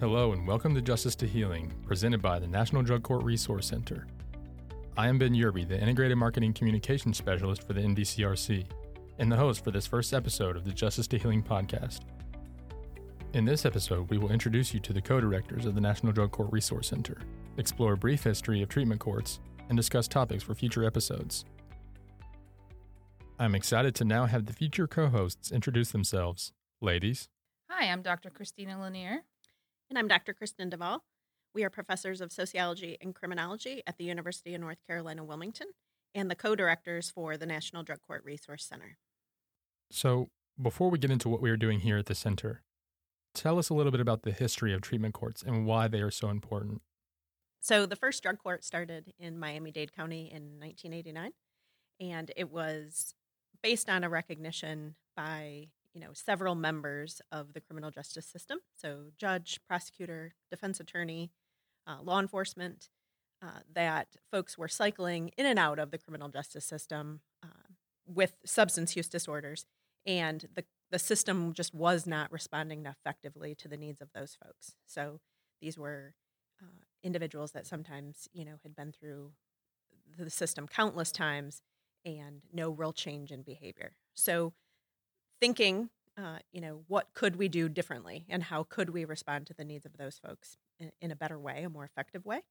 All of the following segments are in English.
Hello, and welcome to Justice to Healing, presented by the National Drug Court Resource Center. I am Ben Yerby, the Integrated Marketing Communications Specialist for the NDCRC, and the host for this first episode of the Justice to Healing podcast. In this episode, we will introduce you to the co directors of the National Drug Court Resource Center, explore a brief history of treatment courts, and discuss topics for future episodes. I'm excited to now have the future co hosts introduce themselves. Ladies. Hi, I'm Dr. Christina Lanier. And I'm Dr. Kristen DeVall. We are professors of sociology and criminology at the University of North Carolina, Wilmington, and the co directors for the National Drug Court Resource Center. So, before we get into what we are doing here at the center, tell us a little bit about the history of treatment courts and why they are so important. So, the first drug court started in Miami Dade County in 1989, and it was based on a recognition by you know several members of the criminal justice system. So judge prosecutor defense attorney uh, law enforcement uh, that folks were cycling in and out of the criminal justice system uh, with substance use disorders and the, the system just was not responding effectively to the needs of those folks. So these were uh, individuals that sometimes you know had been through the system countless times and no real change in behavior. So thinking, uh, you know, what could we do differently and how could we respond to the needs of those folks in, in a better way, a more effective way.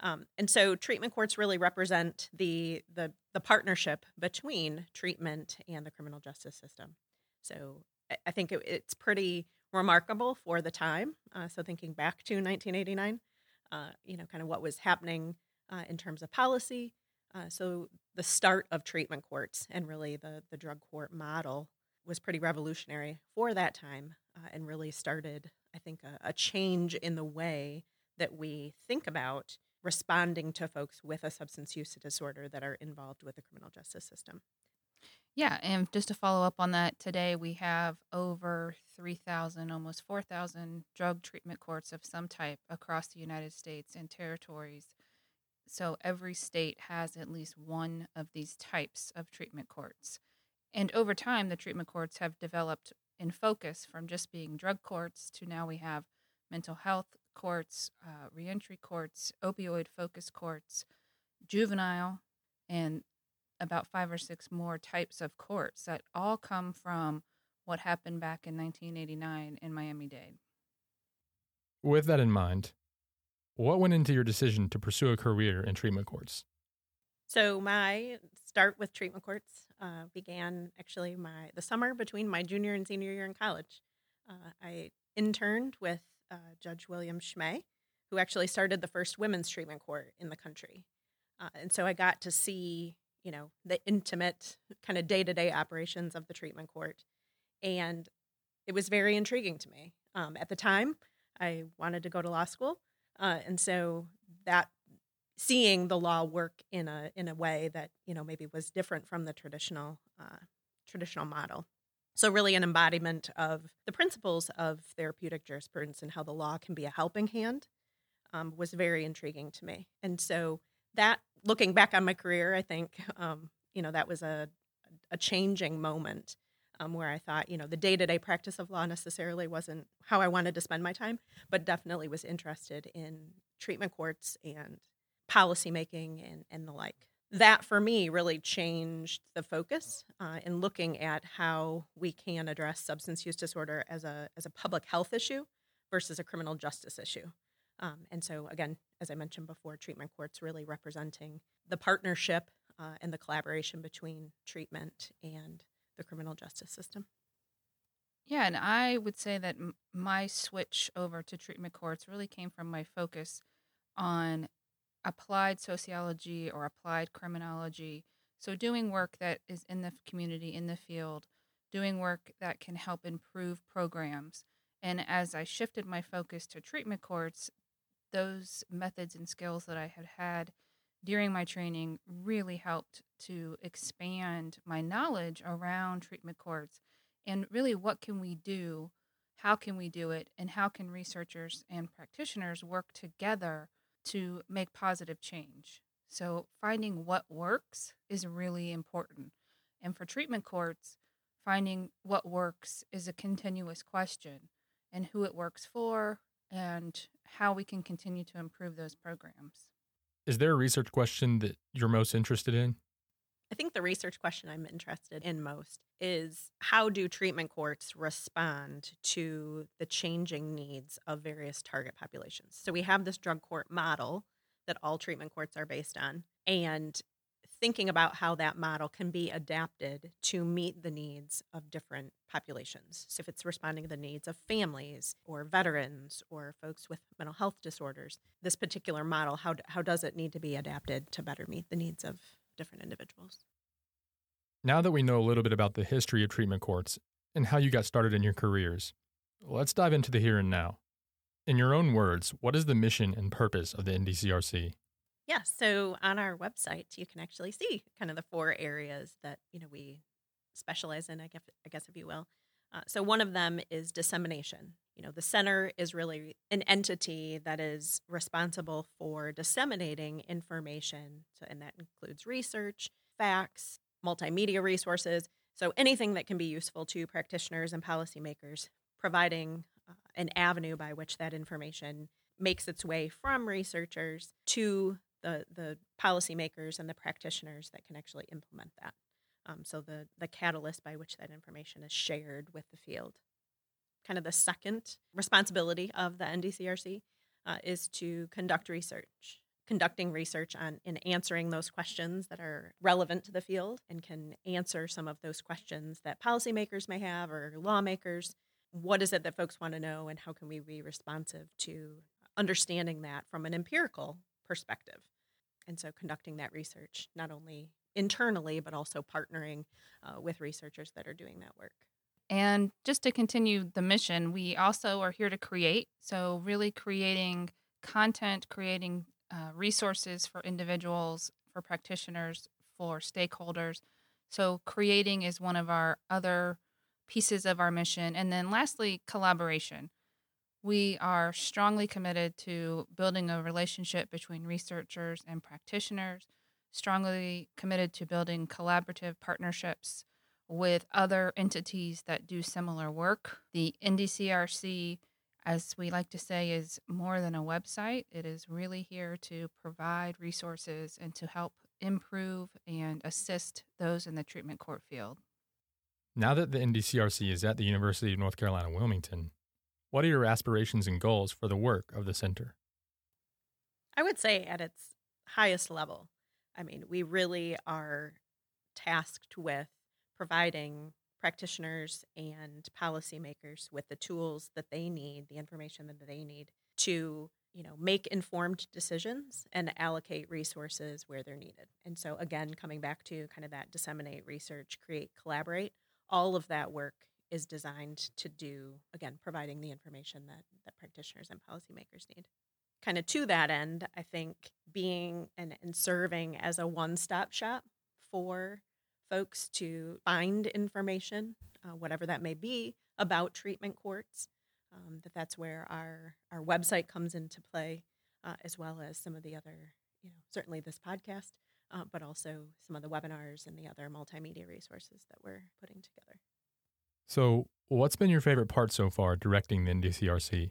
Um, and so treatment courts really represent the, the the partnership between treatment and the criminal justice system. So I, think it, it's pretty remarkable for the time. Uh, so thinking back to 1989, uh, you know, kind of what was happening uh, in terms of policy. Uh, so the start of treatment courts and really the the drug court model was pretty revolutionary for that time uh, and really started, I think, a, a change in the way that we think about responding to folks with a substance use disorder that are involved with the criminal justice system. Yeah, and just to follow up on that, today we have over 3,000, almost 4,000 drug treatment courts of some type across the United States and territories. So every state has at least one of these types of treatment courts. And over time, the treatment courts have developed in focus from just being drug courts to now we have mental health courts, uh, reentry courts, opioid focus courts, juvenile, and about five or six more types of courts that all come from what happened back in 1989 in Miami Dade. With that in mind, what went into your decision to pursue a career in treatment courts? So my start with treatment courts uh, began actually my the summer between my junior and senior year in college. Uh, I interned with uh, Judge William Schma, who actually started the first women's treatment court in the country, uh, and so I got to see you know the intimate kind of day to day operations of the treatment court, and it was very intriguing to me. Um, at the time, I wanted to go to law school, uh, and so that seeing the law work in a in a way that you know maybe was different from the traditional uh, traditional model. So really, an embodiment of the principles of therapeutic jurisprudence and how the law can be a helping hand um, was very intriguing to me. And so that, looking back on my career, I think um, you know that was a a changing moment um, where I thought, you know, the day to day practice of law necessarily wasn't how I wanted to spend my time, but definitely was interested in treatment courts and policymaking and, and the like. That for me really changed the focus uh, in looking at how we can address substance use disorder as a, as a public health issue versus a criminal justice issue. Um, and so, again, as I mentioned before, treatment courts really representing the partnership uh, and the collaboration between treatment and the criminal justice system. Yeah, and I would say that m- my switch over to treatment courts really came from my focus on applied sociology or applied criminology. So, doing work that is in the community, in the field, doing work that can help improve programs. And as I shifted my focus to treatment courts, those methods and skills that I had had during my training really helped to expand my knowledge around treatment courts and really what can we do, how can we do it, and how can researchers and practitioners work together to make positive change. So, finding what works is really important. And for treatment courts, finding what works is a continuous question and who it works for and how we can continue to improve those programs. Is there a research question that you're most interested in? I think the research question I'm interested in most is how do treatment courts respond to the changing needs of various target populations? So we have this drug court model that all treatment courts are based on, and thinking about how that model can be adapted to meet the needs of different populations. So if it's responding to the needs of families or veterans or folks with mental health disorders, this particular model, how, how does it need to be adapted to better meet the needs of different individuals? Now that we know a little bit about the history of treatment courts and how you got started in your careers, let's dive into the here and now. In your own words, what is the mission and purpose of the NDCRC? Yeah, so on our website, you can actually see kind of the four areas that you know we specialize in. I guess, I guess if you will. Uh, so one of them is dissemination. You know, the center is really an entity that is responsible for disseminating information, so, and that includes research, facts, multimedia resources. So anything that can be useful to practitioners and policymakers, providing uh, an avenue by which that information makes its way from researchers to the the policymakers and the practitioners that can actually implement that. Um, so the the catalyst by which that information is shared with the field. Kind of the second responsibility of the NDCRC uh, is to conduct research conducting research on in answering those questions that are relevant to the field and can answer some of those questions that policymakers may have or lawmakers. What is it that folks want to know, and how can we be responsive to understanding that from an empirical perspective? And so, conducting that research not only internally, but also partnering uh, with researchers that are doing that work. And just to continue the mission, we also are here to create. So, really creating content, creating uh, resources for individuals, for practitioners, for stakeholders. So, creating is one of our other pieces of our mission. And then, lastly, collaboration. We are strongly committed to building a relationship between researchers and practitioners, strongly committed to building collaborative partnerships with other entities that do similar work. The NDCRC as we like to say, is more than a website. It is really here to provide resources and to help improve and assist those in the treatment court field. Now that the NDCRC is at the University of North Carolina, Wilmington, what are your aspirations and goals for the work of the center? I would say at its highest level, I mean, we really are tasked with providing practitioners and policymakers with the tools that they need, the information that they need to you know make informed decisions and allocate resources where they're needed. And so again coming back to kind of that disseminate research create collaborate all of that work is designed to do again providing the information that that practitioners and policymakers need. Kind of to that end i think being and, and serving as a one-stop shop for folks to find information, uh, whatever that may be, about treatment courts. Um, that that's where our our website comes into play, uh, as well as some of the other, you know, certainly this podcast, uh, but also some of the webinars and the other multimedia resources that we're putting together. So, what's been your favorite part so far directing the NDCRC?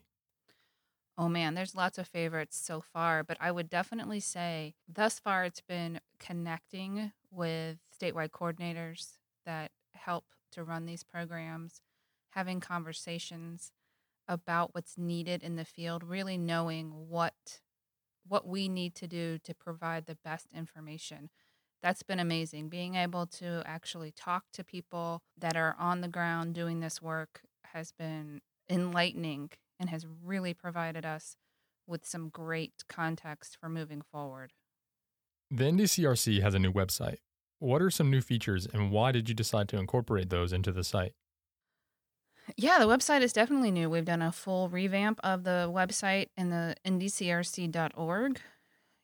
Oh man, there's lots of favorites so far, but I would definitely say thus far it's been connecting with statewide coordinators that help to run these programs, having conversations about what's needed in the field, really knowing what what we need to do to provide the best information. That's been amazing. Being able to actually talk to people that are on the ground doing this work has been enlightening and has really provided us with some great context for moving forward. The NDCRC has a new website. What are some new features and why did you decide to incorporate those into the site? Yeah, the website is definitely new. We've done a full revamp of the website and the ndcrc.org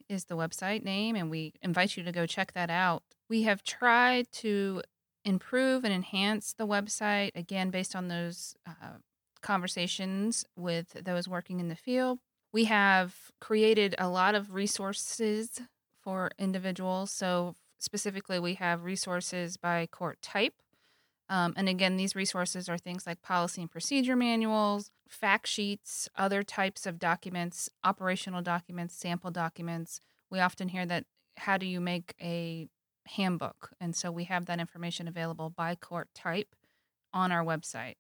is the website name and we invite you to go check that out. We have tried to improve and enhance the website again based on those uh, conversations with those working in the field. We have created a lot of resources for individuals. So, specifically, we have resources by court type. Um, and again, these resources are things like policy and procedure manuals, fact sheets, other types of documents, operational documents, sample documents. We often hear that how do you make a handbook? And so we have that information available by court type on our website.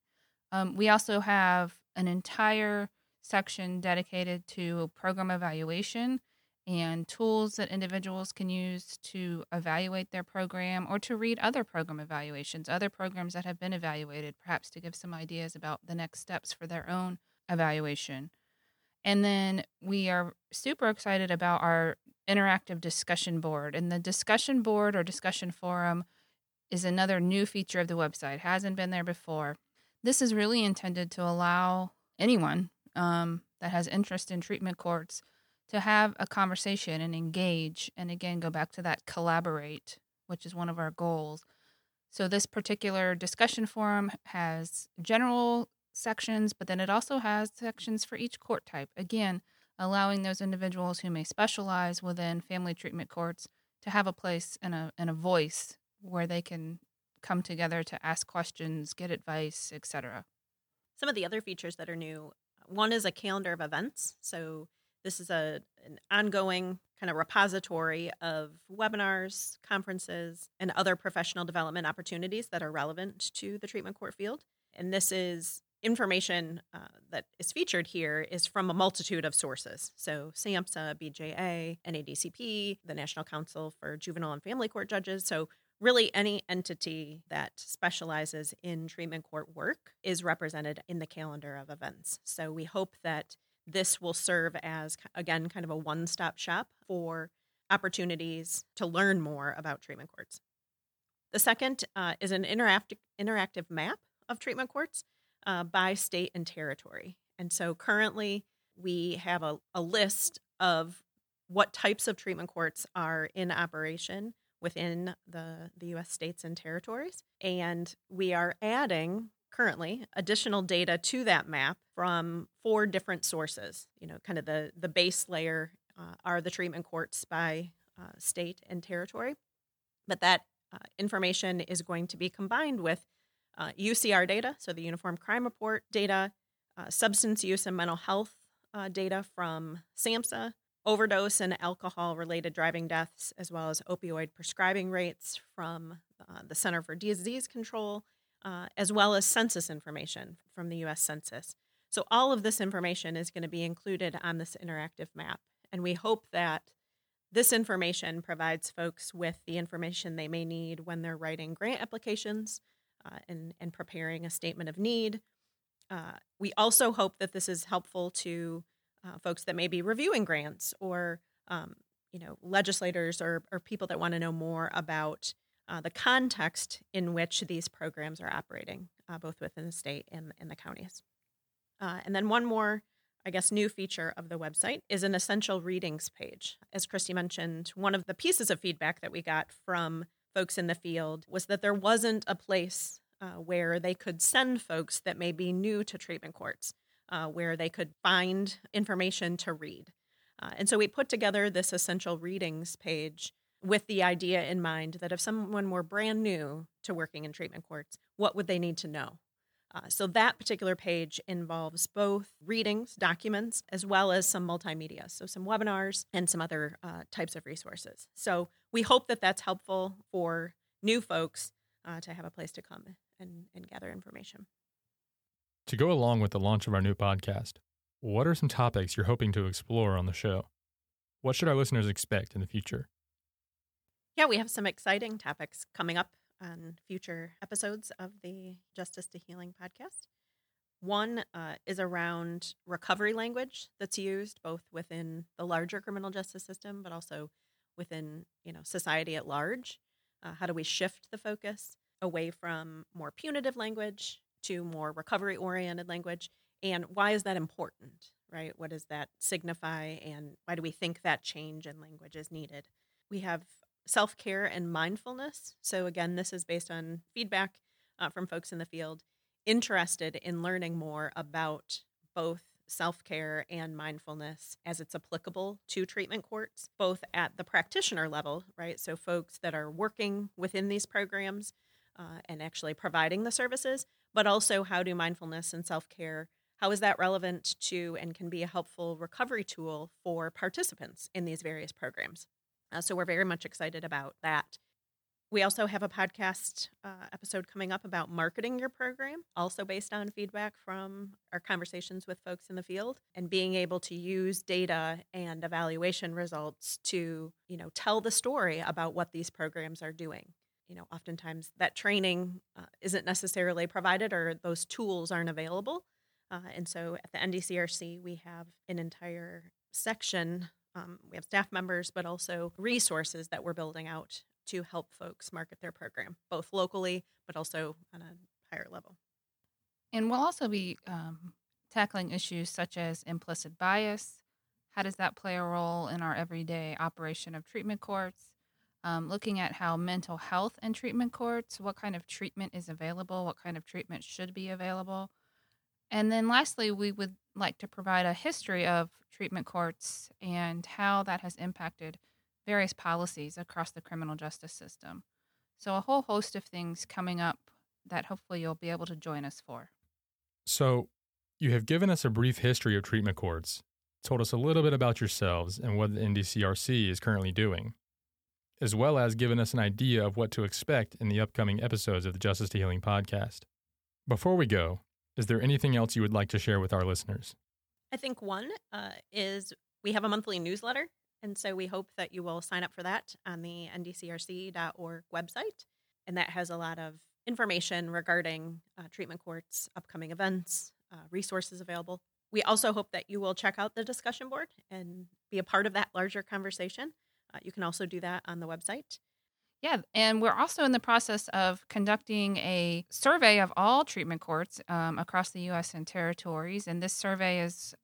Um, we also have an entire section dedicated to program evaluation and tools that individuals can use to evaluate their program or to read other program evaluations, other programs that have been evaluated, perhaps to give some ideas about the next steps for their own evaluation. And then we are super excited about our interactive discussion board. And the discussion board or discussion forum is another new feature of the website, hasn't been there before. This is really intended to allow anyone um, that has interest in treatment courts to have a conversation and engage. And again, go back to that collaborate, which is one of our goals. So, this particular discussion forum has general sections, but then it also has sections for each court type. Again, allowing those individuals who may specialize within family treatment courts to have a place and a, and a voice where they can come together to ask questions, get advice, etc. Some of the other features that are new one is a calendar of events. So this is a an ongoing kind of repository of webinars, conferences, and other professional development opportunities that are relevant to the treatment court field. And this is information uh, that is featured here is from a multitude of sources. So SAMHSA, BJA, NADCP, the National Council for Juvenile and Family Court Judges. So really any entity that specializes in treatment court work is represented in the calendar of events. So we hope that this will serve as, again, kind of a one stop shop for opportunities to learn more about treatment courts. The second uh, is an interactive, interactive map of treatment courts uh, by state and territory. And so currently we have a, a list of what types of treatment courts are in operation within the, the US states and territories. And we are adding currently additional data to that map from four different sources. You know, kind of the, the base layer uh, are the treatment courts by uh, state and territory. But that uh, information is going to be combined with UCR uh, data, so the Uniform Crime Report data, uh, substance use and mental health uh, data from SAMHSA, overdose and alcohol related driving deaths, as well as opioid prescribing rates from the Center for Disease Control, uh, as well as census information from the US Census. So, all of this information is going to be included on this interactive map. And we hope that this information provides folks with the information they may need when they're writing grant applications uh, and, and preparing a statement of need. Uh, we also hope that this is helpful to uh, folks that may be reviewing grants or um, you know legislators or, or people that want to know more about uh, the context in which these programs are operating, uh, both within the state and, and the counties. Uh, and then one more, I guess, new feature of the website is an essential readings page. As Christy mentioned, one of the pieces of feedback that we got from folks in the field was that there wasn't a place uh, where they could send folks that may be new to treatment courts uh, where they could find information to read. Uh, and so we put together this essential readings page with the idea in mind that if someone were brand new to working in treatment courts, what would they need to know? Uh, so that particular page involves both readings, documents, as well as some multimedia, so some webinars and some other uh, types of resources. So we hope that that's helpful for new folks uh, to have a place to come and, and gather information. To go along with the launch of our new podcast, what are some topics you're hoping to explore on the show? What should our listeners expect in the future? Yeah, we have some exciting topics coming up on future episodes of the Justice to Healing podcast. One uh, is around recovery language that's used both within the larger criminal justice system, but also within you know society at large. Uh, how do we shift the focus away from more punitive language to more recovery oriented language. And why is that important, right? What does that signify? And why do we think that change in language is needed? We have self care and mindfulness. So, again, this is based on feedback uh, from folks in the field interested in learning more about both self care and mindfulness as it's applicable to treatment courts, both at the practitioner level, right? So, folks that are working within these programs uh, and actually providing the services, but also how do mindfulness and self care how is that relevant to and can be a helpful recovery tool for participants in these various programs? Uh, so we're very much excited about that. We also have a podcast uh, episode coming up about marketing your program, also based on feedback from our conversations with folks in the field and being able to use data and evaluation results to, you know, tell the story about what these programs are doing. You know, oftentimes that training uh, isn't necessarily provided or those tools aren't available. Uh, and so at the NDCRC, we have an entire section. Um, we have staff members, but also resources that we're building out to help folks market their program, both locally, but also on a higher level. And we'll also be um, tackling issues such as implicit bias. How does that play a role in our everyday operation of treatment courts? Um, looking at how mental health and treatment courts, what kind of treatment is available, what kind of treatment should be available, and then lastly, we would like to provide a history of treatment courts and how that has impacted various policies across the criminal justice system. So, a whole host of things coming up that hopefully you'll be able to join us for. So, you have given us a brief history of treatment courts, told us a little bit about yourselves and what the NDCRC is currently doing, as well as given us an idea of what to expect in the upcoming episodes of the Justice to Healing podcast. Before we go, is there anything else you would like to share with our listeners? I think one uh, is we have a monthly newsletter. And so we hope that you will sign up for that on the ndcrc.org website. And that has a lot of information regarding uh, treatment courts, upcoming events, uh, resources available. We also hope that you will check out the discussion board and be a part of that larger conversation. Uh, you can also do that on the website. Yeah, and we're also in the process of conducting a survey of all treatment courts um, across the U.S. and territories. And this survey is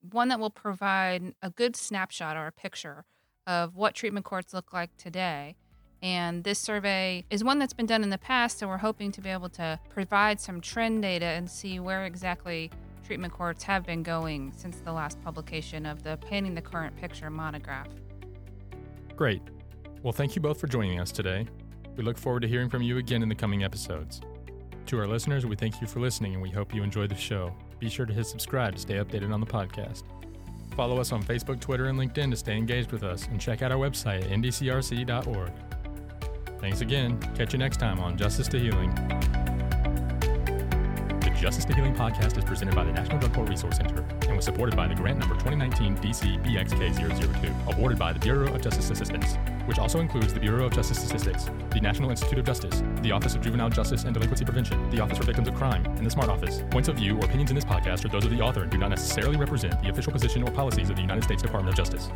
one that will provide a good snapshot or a picture of what treatment courts look like today. And this survey is one that's been done in the past, so we're hoping to be able to provide some trend data and see where exactly treatment courts have been going since the last publication of the Painting the Current Picture monograph. Great. Well, thank you both for joining us today. We look forward to hearing from you again in the coming episodes. To our listeners, we thank you for listening and we hope you enjoy the show. Be sure to hit subscribe to stay updated on the podcast. Follow us on Facebook, Twitter, and LinkedIn to stay engaged with us, and check out our website at ndcrc.org. Thanks again. Catch you next time on Justice to Healing. The Justice to Healing podcast is presented by the National Drug Court Resource Center and was supported by the grant number 2019 DC BXK002, awarded by the Bureau of Justice Assistance, which also includes the Bureau of Justice Statistics, the National Institute of Justice, the Office of Juvenile Justice and Delinquency Prevention, the Office for Victims of Crime, and the SMART Office. Points of view or opinions in this podcast are those of the author and do not necessarily represent the official position or policies of the United States Department of Justice.